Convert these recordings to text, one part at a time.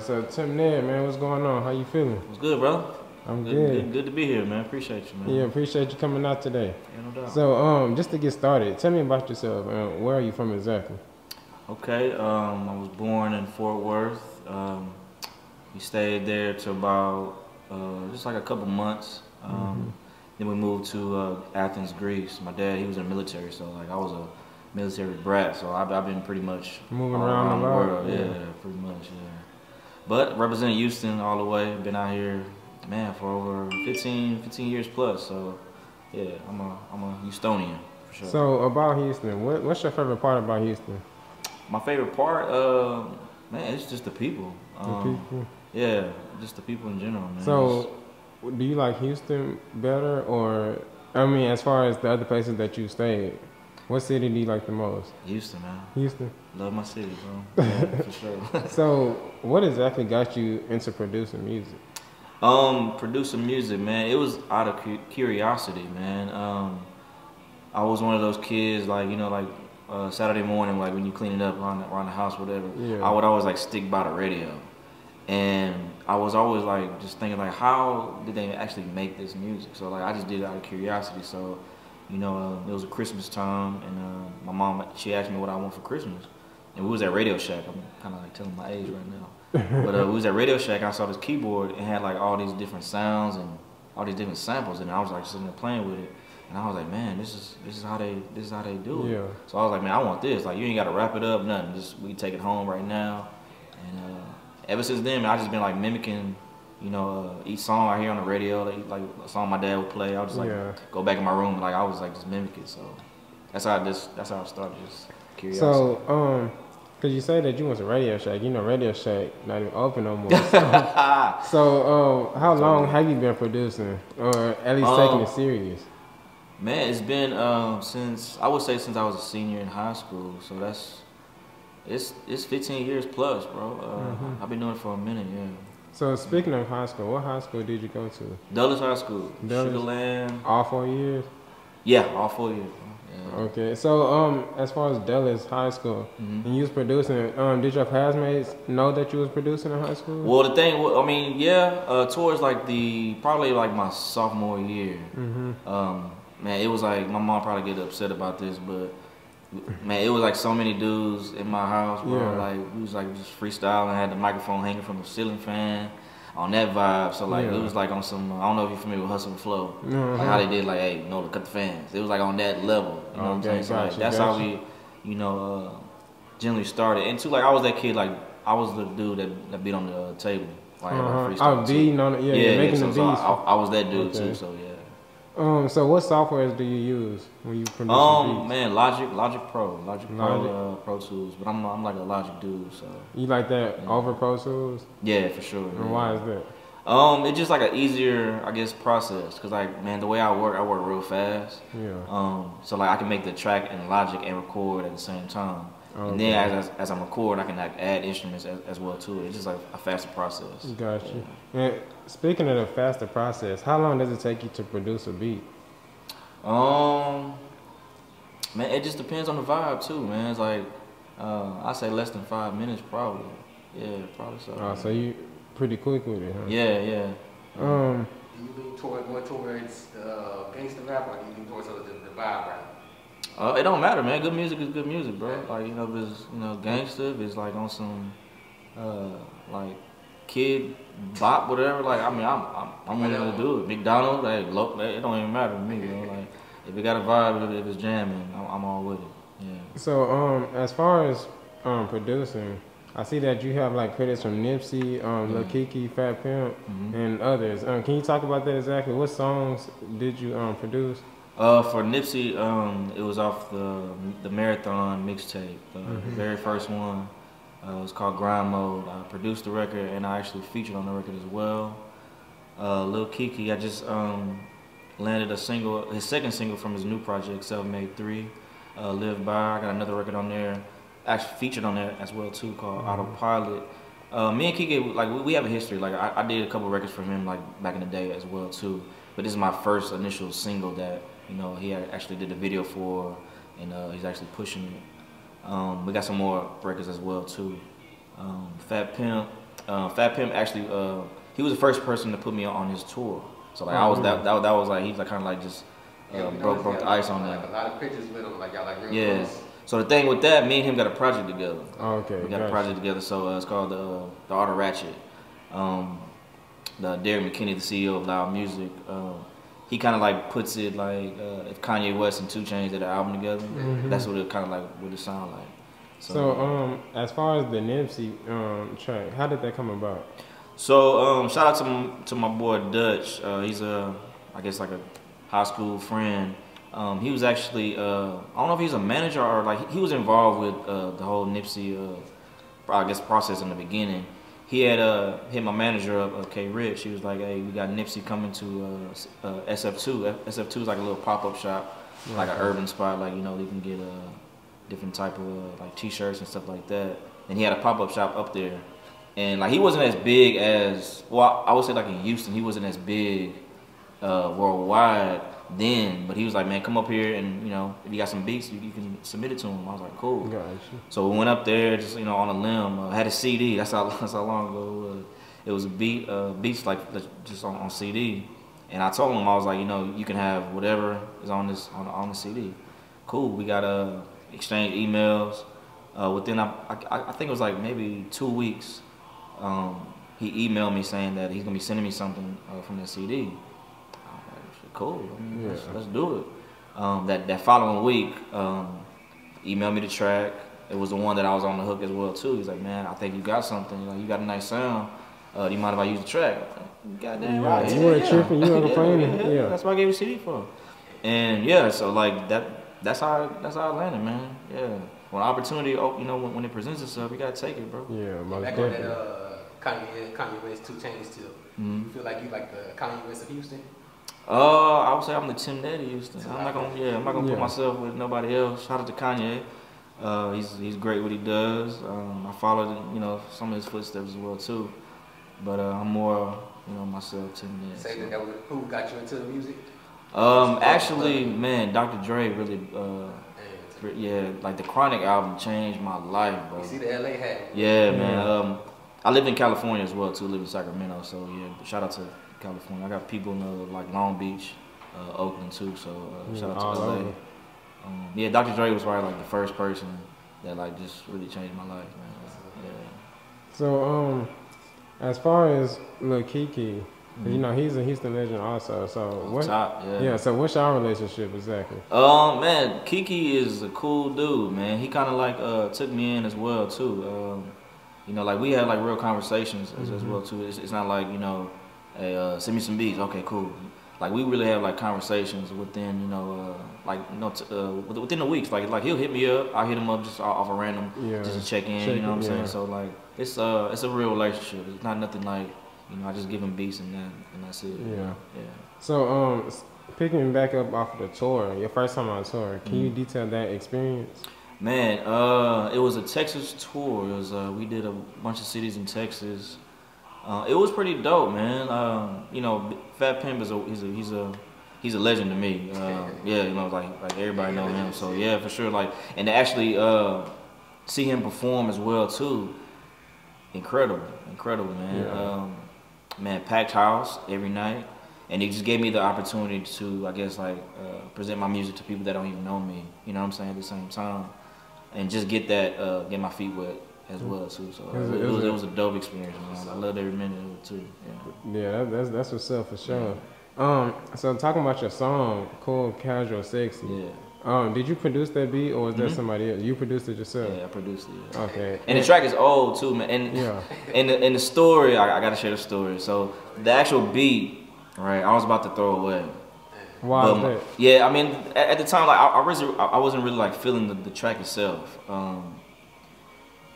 so Tim Ned, man, what's going on? How you feeling? What's good, bro? I'm Good, good. good, good to be here, man. Appreciate you, man. Yeah, appreciate you coming out today. Yeah, no doubt. So, um, just to get started, tell me about yourself. Uh, where are you from exactly? Okay, um, I was born in Fort Worth. Um, we stayed there to about uh, just like a couple months. Um, Then we moved to uh, Athens, Greece. My dad, he was in the military, so like I was a military brat. So I've, I've been pretty much Moving around a the world. Yeah. Yeah. pretty much. Yeah. But representing Houston all the way. Been out here, man, for over 15, 15 years plus. So yeah, I'm a I'm a Houstonian for sure. So, about Houston, what, what's your favorite part about Houston? My favorite part, uh, man, it's just the people. The Um, people. Yeah, just the people in general, man. So, do you like Houston better, or I mean, as far as the other places that you stayed, what city do you like the most? Houston, man, Houston. love my city, bro. Yeah, for sure. So, what exactly got you into producing music? um, producing music, man, it was out of cu- curiosity, man. Um, I was one of those kids, like you know, like uh, Saturday morning, like when you cleaning up around the, around the house, whatever. Yeah. I would always like stick by the radio, and I was always like just thinking like, how did they actually make this music? So like I just did it out of curiosity. So, you know, uh, it was a Christmas time, and uh, my mom she asked me what I want for Christmas, and we was at Radio Shack. I'm kind of like telling my age right now, but uh, we was at Radio Shack. I saw this keyboard and had like all these different sounds and all these different samples, and I was like sitting there playing with it. And I was like, man, this is this is how they this is how they do it. Yeah. So I was like, man, I want this. Like, you ain't got to wrap it up, nothing. Just we take it home right now. And uh, ever since then, man, I just been like mimicking, you know, uh, each song I hear on the radio, like, like a song my dad would play. I would just like Yeah. go back in my room, like I was like just mimic it. So that's how I just that's how I started, just curiosity. So, um, cause you say that you went to Radio Shack. You know, Radio Shack not even open no more. So, so um, how long have you been producing, or at least taking it Um, serious? Man, it's been um, since I would say since I was a senior in high school. So that's it's it's 15 years plus, bro. Uh, Mhm. I've been doing it for a minute, yeah. So speaking of high school, what high school did you go to? Dulles High School, Dulles. Sugarland. All four years. Yeah, all four years. Yeah. Okay. So um, as far as Dulles High School, Mhm. and you was producing, um, did your classmates know that you was producing in high school? Well, the thing, I mean, yeah, uh, towards like the probably like my sophomore year, Mm-hmm. um, man, it was like my mom probably get upset about this, but man, it was like so many dudes in my house, bro. Yeah. Like we was like just freestyling, had the microphone hanging from the ceiling fan, on that vibe. So like Yeah. it was like on some, I don't know if you're familiar with Hustle and Flow, like how they did like, hey, no, cut the fans. It was like on that level, you know what I'm saying? So like gotcha, that's how we, you know, uh, generally started. And two, like I was that kid, like I was the dude that, that beat on the uh, table. Like Uh-huh. freestyle Oh, too. beating on it. Yeah, yeah, making so, the so beats. I, I was that dude Okay. too. So yeah. Um, so what softwares do you use when you produce Um, beats? man, Logic, Logic Pro, Logic Pro, uh, Pro Tools. But I'm, I'm like a Logic dude, so You like that Yeah. over Pro Tools? yeah, for sure. And yeah. why is that? Um, it's just like an easier, I guess, process. Cause like, man, the way I work, I work real fast. Yeah. Um, so like I can make the track in Logic and record at the same time. And Okay. then as, as, as I'm recording, I can like add instruments as, as well too. It's just like a faster process. Got you. And speaking of the faster process, how long does it take you to produce a beat? Um, man, it just depends on the vibe too, man. It's like uh, I say less than five minutes, probably. Yeah, probably so. Oh, so you pretty quick with it, huh? yeah, yeah. Um, Do you lean toward more towards uh, gangster rap, or do you lean towards other the, the vibe rap? Uh, it don't matter, man. Good music is good music, bro. Like you know, if it's you know gangster, if it's like on some uh, like kid bop, whatever. Like I mean, I'm I'm, I'm willing to do it. McDonald's, hey, lo- it don't even matter to me, bro. Like if it got a vibe, if, if it's jamming, I'm, I'm all with it. Yeah. so um, as far as um producing, I see that you have like credits from Nipsey, um, Lil Mhm. Keke, Fat Pimp, Mhm. and others. Um, can you talk about that exactly? What songs did you um produce? Uh, for Nipsey, um, it was off the the marathon mixtape, the, Mhm. very first one. Uh, it was called Grind Mode. I produced the record and I actually featured on the record as well. Uh, Lil Keke, I just um, landed a single, his second single from his new project, Self Made Three, uh, Live By. I got another record on there, actually featured on there as well too, called Mhm. Autopilot. Uh, me and Keke, like we, we have a history. Like I, I did a couple records for him, like back in the day as well too. But this is my first initial single that you know he actually did a video for, and uh, he's actually pushing it. Um, we got some more records as well too. Um, Fat Pimp, uh, Fat Pimp actually, uh, he was the first person to put me on his tour. So like I was that, that that was like he's like kind of like just uh, Yeah, we broke broke the ice on like, that. A lot of pictures with him, like y'all like real Yeah. close. So the thing with that, me and him got a project together. Okay, We got a project together, so uh, it's called the uh, the Art of Ratchet. Um, the Derek McKinney, the CEO of Loud Music, uh, he kind of like puts it like uh, if Kanye West and Two Chainz did an album together, that's what it kind of like would it sound like. So, um, as far as the Nipsey um track, how did that come about? So um, shout out to m- to my boy Dutch. Uh, he's a, I guess like a high school friend. Um, he was actually, uh, I don't know if he's a manager or like he was involved with uh, the whole Nipsey, uh, I guess process in the beginning. He had uh, hit my manager up, uh, K. Rich. He was like, "Hey, we got Nipsey coming to uh, uh, SF2. F- SF2 is like a little pop up shop, like an urban spot. Like you know, they can get a different type of uh, like T-shirts and stuff like that. And he had a pop up shop up there, and like he wasn't as big as well. I would say like in Houston, he wasn't as big uh, worldwide then. But he was like, man, come up here and you know if you got some beats, you, you can submit it to him. I was like, cool. Gotcha. So we went up there, just you know, on a limb. Uh, had a CD. That's how that's how long ago it was. It was a beat, uh, beats like just on, on CD. And I told him I was like, you know, you can have whatever is on this on, on the CD. Cool. We got uh, exchange emails. Uh, within I, I I think it was like maybe two weeks. Um, he emailed me saying that he's gonna be sending me something uh, from the CD. I was like, cool. I mean, let's, let's do it. Um, that that following week, um, emailed me the track. It was the one that I was on the hook as well too. He's like, man, I think you got something. You, know, you got a nice sound. Uh, do you mind if I use the track? Goddamn Yeah, right. you weren't tripping, you weren't complaining, Yeah, yeah. that's what I gave you a CD for. And yeah, so like that. That's how that's how I landed, man. Yeah. When opportunity, oh, you know, when, when it presents itself, you gotta take it, bro. Yeah, most Back on that definitely. uh, Kanye, Kanye West Two Chainz too. Mhm. You feel like you like the Kanye West of Houston? Uh, I would say I'm the Tim Daddy Houston. I'm not gonna, yeah, I'm not gonna Yeah. put myself with nobody else. Shout out to Kanye. Uh, he's he's great what he does. Um, I followed, you know, some of his footsteps as well too. But uh, I'm more, you know, myself, Tim Daddy. Say that, that was, who got you into the music? Um, actually, man, Dr. Dre really, uh, And yeah, like the Chronic album changed my life, bro. you see the LA hat. Yeah, man. Um, I live in California as well too. Live in Sacramento, so yeah. Shout out to California. I got people in uh, like Long Beach, uh, Oakland too. So uh, Yeah, shout out to LA. Um, yeah, Dr. Dre was probably like the first person that like just really changed my life, man. Yeah. So, um, as far as Lil Keke, Mm-hmm. you know, he's a Houston legend also. So, what? Top, yeah. Yeah. So, what's our relationship exactly? Um, man, Keke is a cool dude, man. He kind of like uh took me in as well too. Um, you know, like we had like real conversations as, as well too. It's, it's not like you know, hey, uh, send me some beats. Okay, cool. Like we really have like conversations within you know, uh, like you know, t- uh, within the weeks. Like like he'll hit me up. I hit him up just off a random, Yeah. just to check in. Check you know what I'm in, saying? So like it's uh it's a real relationship. It's not nothing like you know I just give him beats and that and that's it. Yeah. Yeah. So, um, picking back up off of the tour, your first time on tour, can Mm-hmm. you detail that experience? Man, uh, it was a Texas tour. It was uh, we did a bunch of cities in Texas. Uh, it was pretty dope, man. Um, you know, Fat Pimp is a he's a he's a he's a legend to me. Uh, yeah, you know, like like everybody know him. So yeah, for sure. Like, and to actually uh, see him perform as well too. Incredible, incredible, man. Yeah. Um, man, packed house every night, and it just gave me the opportunity to, I guess, like uh, present my music to people that don't even know me. You know what I'm saying? At the same time, and just get that, uh, get my feet wet as well too. So It was- it, was it was a dope experience, man. I loved every minute of it too. Yeah. Yeah, that, that's that's what's up for sure. Um, so talking about your song, "Cool, Casual, Sexy." Yeah, Um, did you produce that beat or was that Mhm. somebody else? You produced it yourself. yeah, I produced it. Yeah. Okay. And the track is old too, man. And Yeah. and the, and the story, I, I gotta share the story. So the actual beat, right? I was about to throw away. Why But is my- that? Yeah, I mean, at, at the time, like I, I, was, I wasn't really like feeling the, the track itself. Um,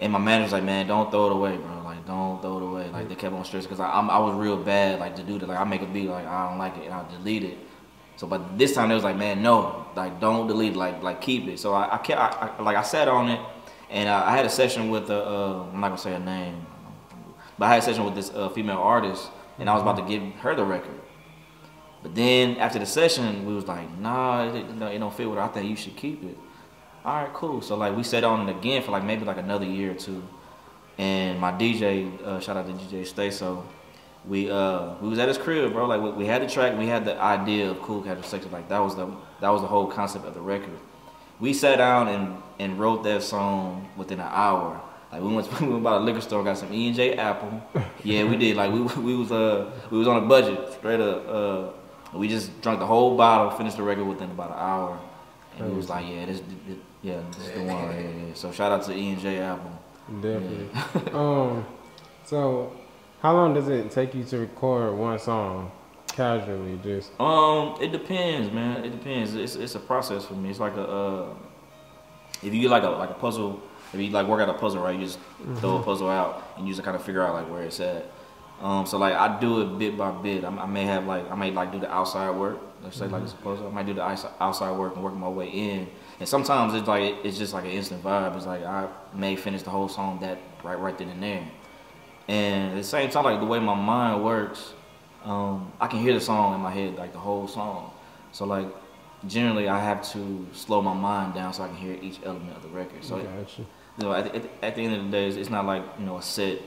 and my manager's like, man, don't throw it away, bro. Like, don't throw it away. Like they kept on stressing because I'm, I was real bad, like to do that. Like I make a beat, like I don't like it, and I delete it. So, but this time they was like, man, no, like don't delete, it, like like keep it. So I, I kept, I, I, like I sat on it, and uh, I had a session with, uh, uh, I'm not gonna say her name, but I had a session with this uh, female artist, and I was about to give her the record. But then after the session, we was like, nah, it, it don't fit with her. I think you should keep it. All right, cool. So like we sat on it again for like maybe like another year or two. and my DJ, uh, shout out to DJ Stay So, we uh we was at his crib, bro. Like we, we had the track, we had the idea of Cool Casual Sexy. Like that was the that was the whole concept of the record. We sat down and and wrote that song within an hour. Like we went, we went by the liquor store, got some E and J apple. Yeah, we did. Like we we was uh we was on a budget, straight up. Uh, we just drank the whole bottle, finished the record within about an hour, and we was like, yeah, this, this yeah, this is the one. Yeah. So shout out to E and J apple. Definitely. um, so how long does it take you to record one song casually? Just Um, it depends, man. It depends. It's it's a process for me. It's like a uh, if you get like a like a puzzle, if you like work out a puzzle, right? You just throw a puzzle out and you just kind of figure out like where it's at. Um, so like I do it bit by bit. I, I may have like I may like do the outside work. Let's say like it's a puzzle. I might do the outside work and work my way in. And sometimes it's like it's just like an instant vibe. It's like I may finish the whole song that right right then and there. And at the same time, like the way my mind works, um, I can hear the song in my head, like the whole song. So like generally, I have to slow my mind down so I can hear each element of the record. So gotcha. you know, at, at, at the end of the day, it's, it's not like you know a set,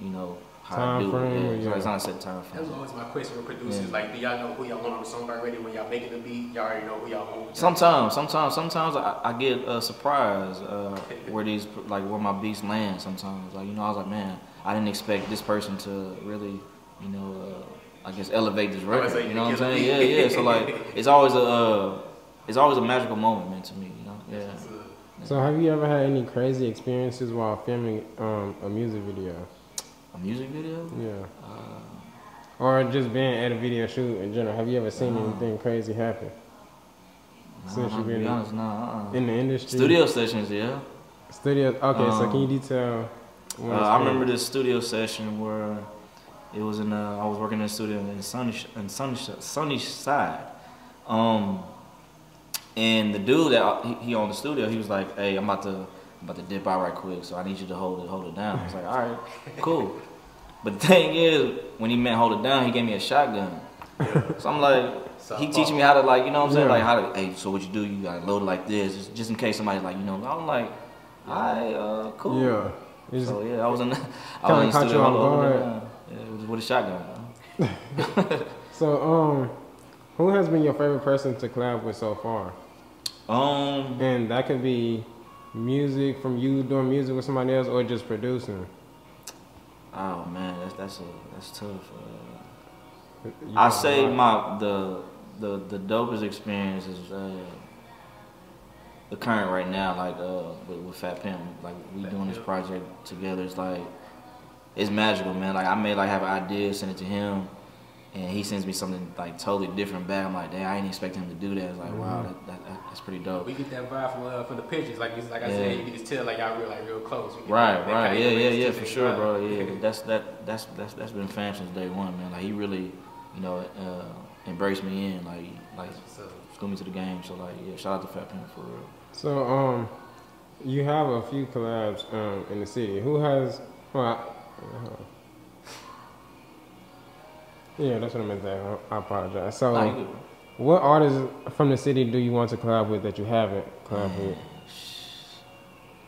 you know how Time I do frame, it. Yeah, yeah. It's not a set time That frame. was always my question with producers. Yeah. Like, do y'all know who y'all want on the song already when y'all making the beat? Y'all already know who y'all want. Sometimes, sometimes, sometimes I, I get a surprise uh, where these like where my beats land. Sometimes, like you know, I was like, man, I didn't expect this person to really, you know, uh, I guess elevate this record. like, You know what I'm kill the saying? Yeah, yeah. So like, it's always a, uh, it's always a magical moment, man, to me. You know? Yeah. So have you ever had any crazy experiences while filming um, a music video? A music video? Yeah. Uh, Or just being at a video shoot in general. Have you ever seen No. anything crazy happen no, Since no, you to be been- honest, no. Uh-uh. in the industry? Studio sessions, yeah. Studio. Okay, so Um, can you detail? Uh, I remember this studio session where it was in. Uh, I was working in a studio in sunny in sunny sunny side, um, and the dude that he, he owned the studio, he was like, "Hey, I'm about to I'm about to dip out right quick, so I need you to hold it hold it down." I was like, "All right, cool." But the thing is, when he meant hold it down, he gave me a shotgun. So I'm like, he teaching me how to like, you know what I'm saying? Yeah. Like how to, hey, so what you do, you gotta load it like this, just, just in case somebody's like, you know, I'm like, alright, uh, cool. Yeah. It's- So yeah, I was in the, I was in the studio off holding it down. Yeah, with, with a shotgun. So, um, who has been your favorite person to collab with so far? Um, And that could be music from you doing music with somebody else, or just producing. oh man, that's that's a that's tough. Uh, I say my the the the dopest experience is uh, the current right now, like uh, with, with Fat Pimp. Like we Fat doing this project together. It's like it's magical, man. Like I may like have an idea, send it to him, and he sends me something like totally different back. I'm like, damn, I didn't expect him to do that. It's like, wow, Mm-hmm. that, that, that's pretty dope. We get that vibe from uh, from the pictures, like you- like I Yeah. said, you can just tell like y'all real like real close. We Right, that- that right, yeah, yeah, yeah, for sure, bro. Yeah, that's that that's that's that's been fam since day one, man. Like he really, you know, uh, embraced me in, like like So, schooled me to the game. So like, yeah, shout out to Fat Pimp for real. So, um, you have a few collabs um, in the city. Who has? Well, I, uh, yeah, that's what I meant to say. I, apologize. So, Nah, you good, bro. what artists from the city do you want to collab with that you haven't collabed with?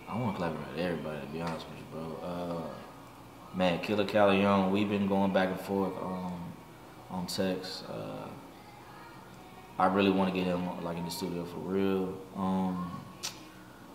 I want to collaborate with everybody, to be honest with you, bro. Uh, man, Killa Kyleon, we've been going back and forth um, on text. Uh, I really want to get him like in the studio for real. Um,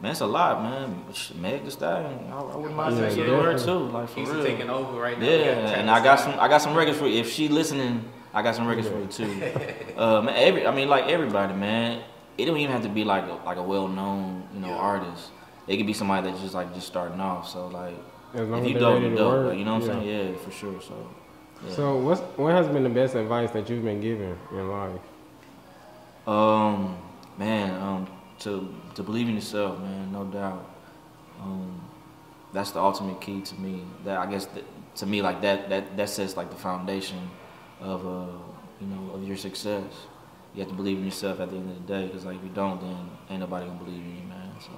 man, it's a lot, man. Sh- Meg Thee Stallion, I, I wouldn't mind Yeah, yeah, getting her definitely. too, like for he's real. taking over right now. Yeah, and I got some. I got some records for you. If she listening, I got some records for you too. Man, every. I mean, like everybody, man. It don't even have to be like a, like a well known, you know, Yeah. artist. It could be somebody that's just like just starting off. So like, As long if as you they're dope, you to dope. like, you know what. I'm saying? Yeah, for sure. So. Yeah. So, what's what has been the best advice that you've been given in life? Um, man, um, to to believe in yourself, man, no doubt. Um, that's the ultimate key to me. That I guess that, to me, like that, that that sets like the foundation of uh, you know, of your success. You have to believe in yourself at the end of the day, because like if you don't, then ain't nobody gonna believe in you, man. So,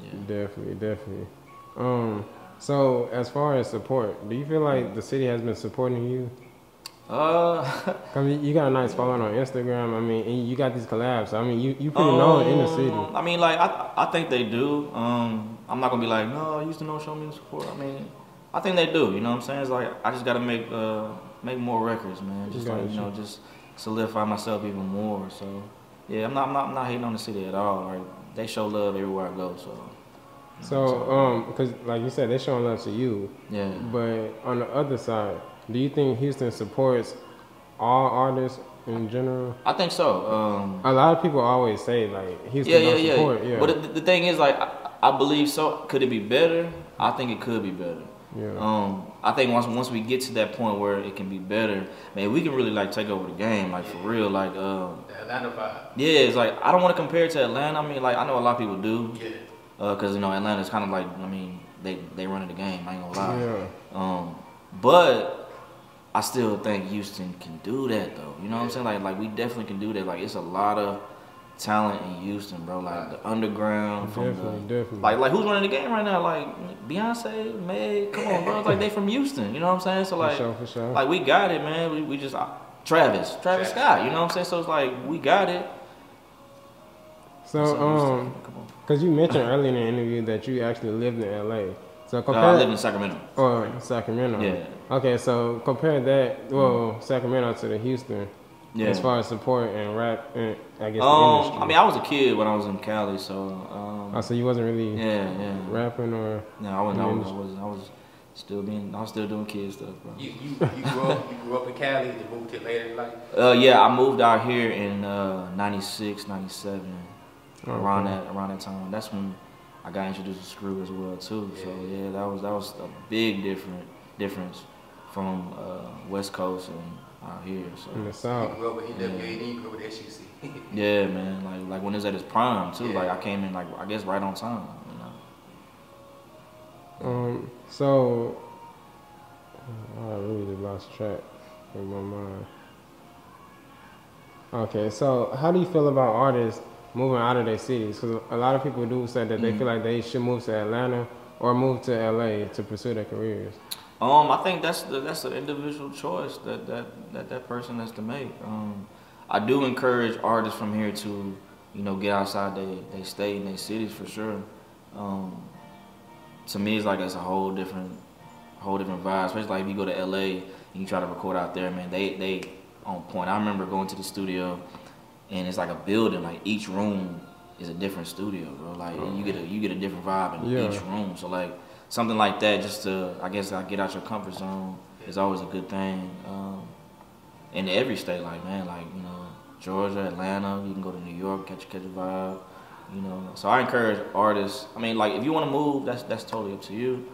yeah. Definitely, definitely. Um, so as far as support, do you feel like the city has been supporting you? Uh, I mean, you got a nice following on Instagram. I mean, and you got these collabs. I mean, you you pretty known in the city. um, I mean, like I, I think they do. Um, I'm not gonna be like, no, I used to know show me the support. I mean, I think they do. You know what I'm saying? It's like I just gotta make uh make more records, man. Just like you know, just solidify myself even more. So yeah, I'm not I'm not, I'm not hating on the city at all. Like they show love everywhere I go. So So, um, because like you said, they're showing love to you. yeah. But on the other side, do you think Houston supports all artists in general? I think so. Um, A lot of people always say like Houston yeah, yeah, don't yeah. support. Yeah, But the, the thing is, like, I, I believe so. Could it be better? I think it could be better. yeah. Um, I think once once we get to that point where it can be better, man, we can really like take over the game, like for real. Like, um, The Atlanta vibe. yeah, it's like I don't want to compare it to Atlanta. I mean, like I know a lot of people do, Yeah. because you know Atlanta's kind of like, I mean, they they running the game. I ain't gonna lie. yeah. Um, but I still think Houston can do that though. You know what I'm saying? Like like we definitely can do that. Like it's a lot of talent in Houston, bro. Like the underground from Definitely, the definitely. like like who's running the game right now? Like Beyonce, Meg, come on, bro. Like they from Houston. You know what I'm saying? So for like sure, for sure. like we got it, man. We, we just uh, Travis, Travis Travis. Scott. You know what I'm saying? So it's like we got it. so, So, um, because you mentioned earlier in the interview that you actually lived in LA. So No, compare I live in Sacramento. or Sacramento. Yeah. Okay, so compare that, well, Sacramento to the Houston, Yeah. as far as support and rap, and I guess um, industry. I mean, I was a kid when I was in Cali, so um, oh, so you wasn't really yeah, yeah. rapping or No, I wasn't. I was, I was. I was still being. I was still doing kid stuff, bro. You, you, you grew up you grew up in Cali and moved here later in life. Uh, yeah, I moved out here in uh, 96, 97, around Okay. that around that time. That's when I got introduced to Screw as well too. So yeah, that was that was a big different difference from uh, West Coast and out here. So in the You South. grew up with NWA, then you grew up with SUC. yeah, man, like like when it was at its prime too. Yeah. Like I came in like I guess right on time. You know. Um, so I really lost track in my mind. Okay, so how do you feel about artists moving out of their cities? Because a lot of people do say that they Mhm. feel like they should move to Atlanta or move to LA to pursue their careers. Um, I think that's the, that's an individual choice that, that, that that person has to make. Um, I do encourage artists from here to, you know, get outside they they state and their cities for sure. Um, to me, it's like it's a whole different whole different vibe. Especially like if you go to LA and you try to record out there, man, they they on point. I remember going to the studio and it's like a building. Like each room is a different studio, bro. Like you get a you get a different vibe in Yeah. each room. So like something like that, just to I guess I get out your comfort zone is always a good thing. Um, in every state, like man, like you know Georgia, Atlanta, you can go to New York, catch catch a vibe. You know, so I encourage artists. I mean, like if you want to move, that's that's totally up to you.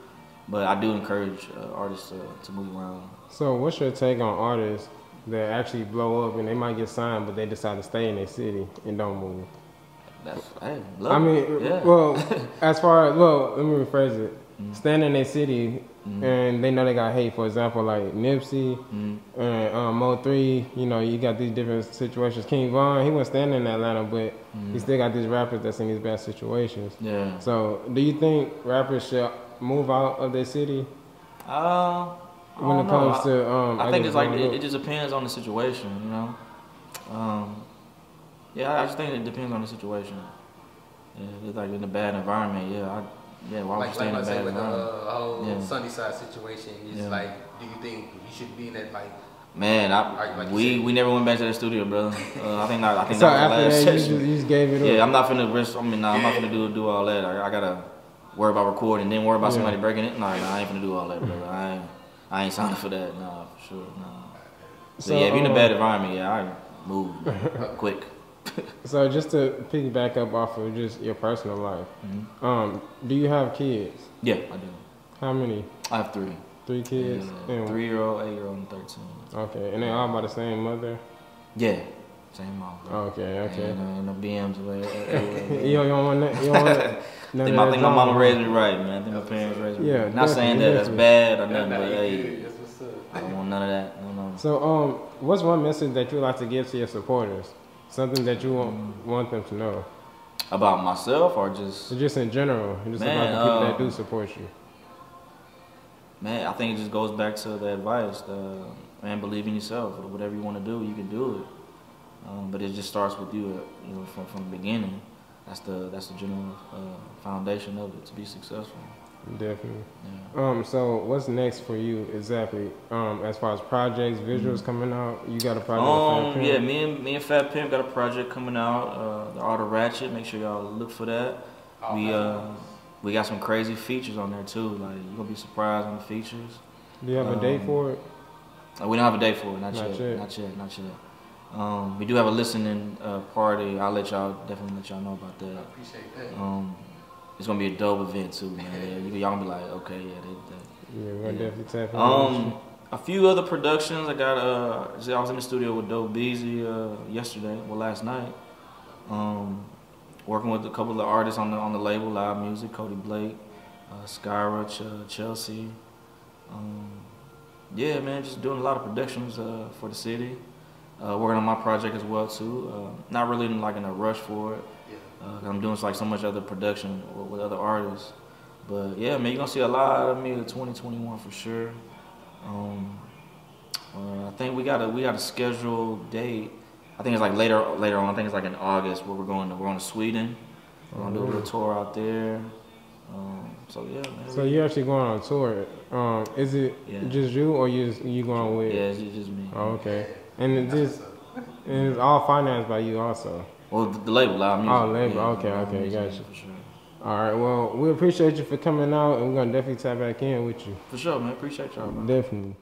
But I do encourage uh, artists to, to move around. So what's your take on artists that actually blow up and they might get signed, but they decide to stay in their city and don't move? That's love I mean, yeah. well, as far as well, let me rephrase it. Mhm. Stand in their city Mhm. and they know they got hate. For example, like Nipsey Mhm. and um, Mo3. You know, you got these different situations. King Von, he was standing in Atlanta, but he Mhm. still got these rappers that's in these bad situations. Yeah. So, do you think rappers should move out of their city Uh, I when it comes I- to? Um, I think it's like it, it just depends on the situation, you know. Um, yeah, I just think it depends on the situation. Yeah, it's like in a bad environment. Yeah, I, yeah. Why would you like stay like in I a said bad with the uh, whole Yeah. Sunnyside situation, it's Yeah. like, do you think you should be in that like? Man, I, Like- like we we never went back to the studio, brother. Uh, I think that, I think So that was after the last that, you just, session. you just gave it up. Yeah, I'm not finna risk. I mean, nah, I'm not finna do do all that. I, I gotta worry about recording, then worry about Yeah. somebody breaking it. Nah, nah, I ain't finna do all that, brother. I ain't, I ain't signed for that. Nah, for sure. Nah. So, So, yeah, if you're in a um, bad environment, yeah, I move quick. So just to piggyback up off of just your personal life, Mhm. um, do you have kids? Yeah, I do. How many? I have three. Three kids? Yeah, three year old, eight year old, and thirteen. Okay, and they all by the same mother. Yeah, same mom. Bro. Okay, okay. And, uh, and the BMs away. you, don't, want that? You don't want none I think, my, I that think my mama drama? raised me right, man. I think my parents raised me Yeah, right. Not saying that that's bad or nothing, but hey, good. That's what's up. I don't want none of that. No, no. So, um, what's one message that you like to give to your supporters? Something that you want, Mm. want them to know. About myself or just So just in general, just Man, about the people that um, do support you. man, I think it just goes back to the advice. The man, believe in yourself. Whatever you want to do, you can do it. Um, but it just starts with you, uh, you know, from, from the beginning. That's the that's the general uh, foundation of it to be successful. Definitely. Yeah. Um, so what's next for you exactly? Um, as far as projects, visuals coming out, you got a project. with Fat Um, Pimp? yeah, me and me and Fat Pimp got a project coming out. Uh, the Art of Ratchet. Make sure y'all look for that. Oh, we uh, we got some crazy features on there too. Like you're gonna be surprised on the features. Do you have a date um, for it? Uh, we don't have a date for it. Not, Not yet. yet. Not yet. Not yet. Um, we do have a listening uh, party. I'll let y'all definitely let y'all know about that. I that. appreciate that. Um, it's gonna be a dope event too, man. Yeah, you, y'all gonna be like, okay, yeah, they, they, Yeah, we're yeah. definitely tap in. Um, a few other productions. I got. Uh, I was in the studio with Dope Beezy uh, yesterday, well last night. Um, working with a couple of artists on the on the label, Live Music, Cody Blake, uh, Skyra, Ch- Chelsea. Um, yeah, man, just doing a lot of productions uh, for the city. Uh, working on my project as well too. Uh, not really in, like in a rush for it. Yeah. Uh, I'm doing like so much other production with, with other artists. But yeah, man, you're gonna see a lot of me in 2021 for sure. Um, uh, I think we got a we got a scheduled date. I think it's like later later on. I think it's like in August where we're going to we're going to Sweden. We're gonna do a little tour out there. Um, so yeah, man. So you're actually going on tour. Um, is it Yeah. just you or you you going with? yeah, it's just, just me. Oh, okay. And it just and it's all financed by you also. Well, the, label, Loud Music. Oh, label. Yeah, Okay, okay, Music, gotcha. Sure. All right. Well, we appreciate you for coming out, and we're gonna definitely tap back in with you. For sure, man. Appreciate y'all. Definitely.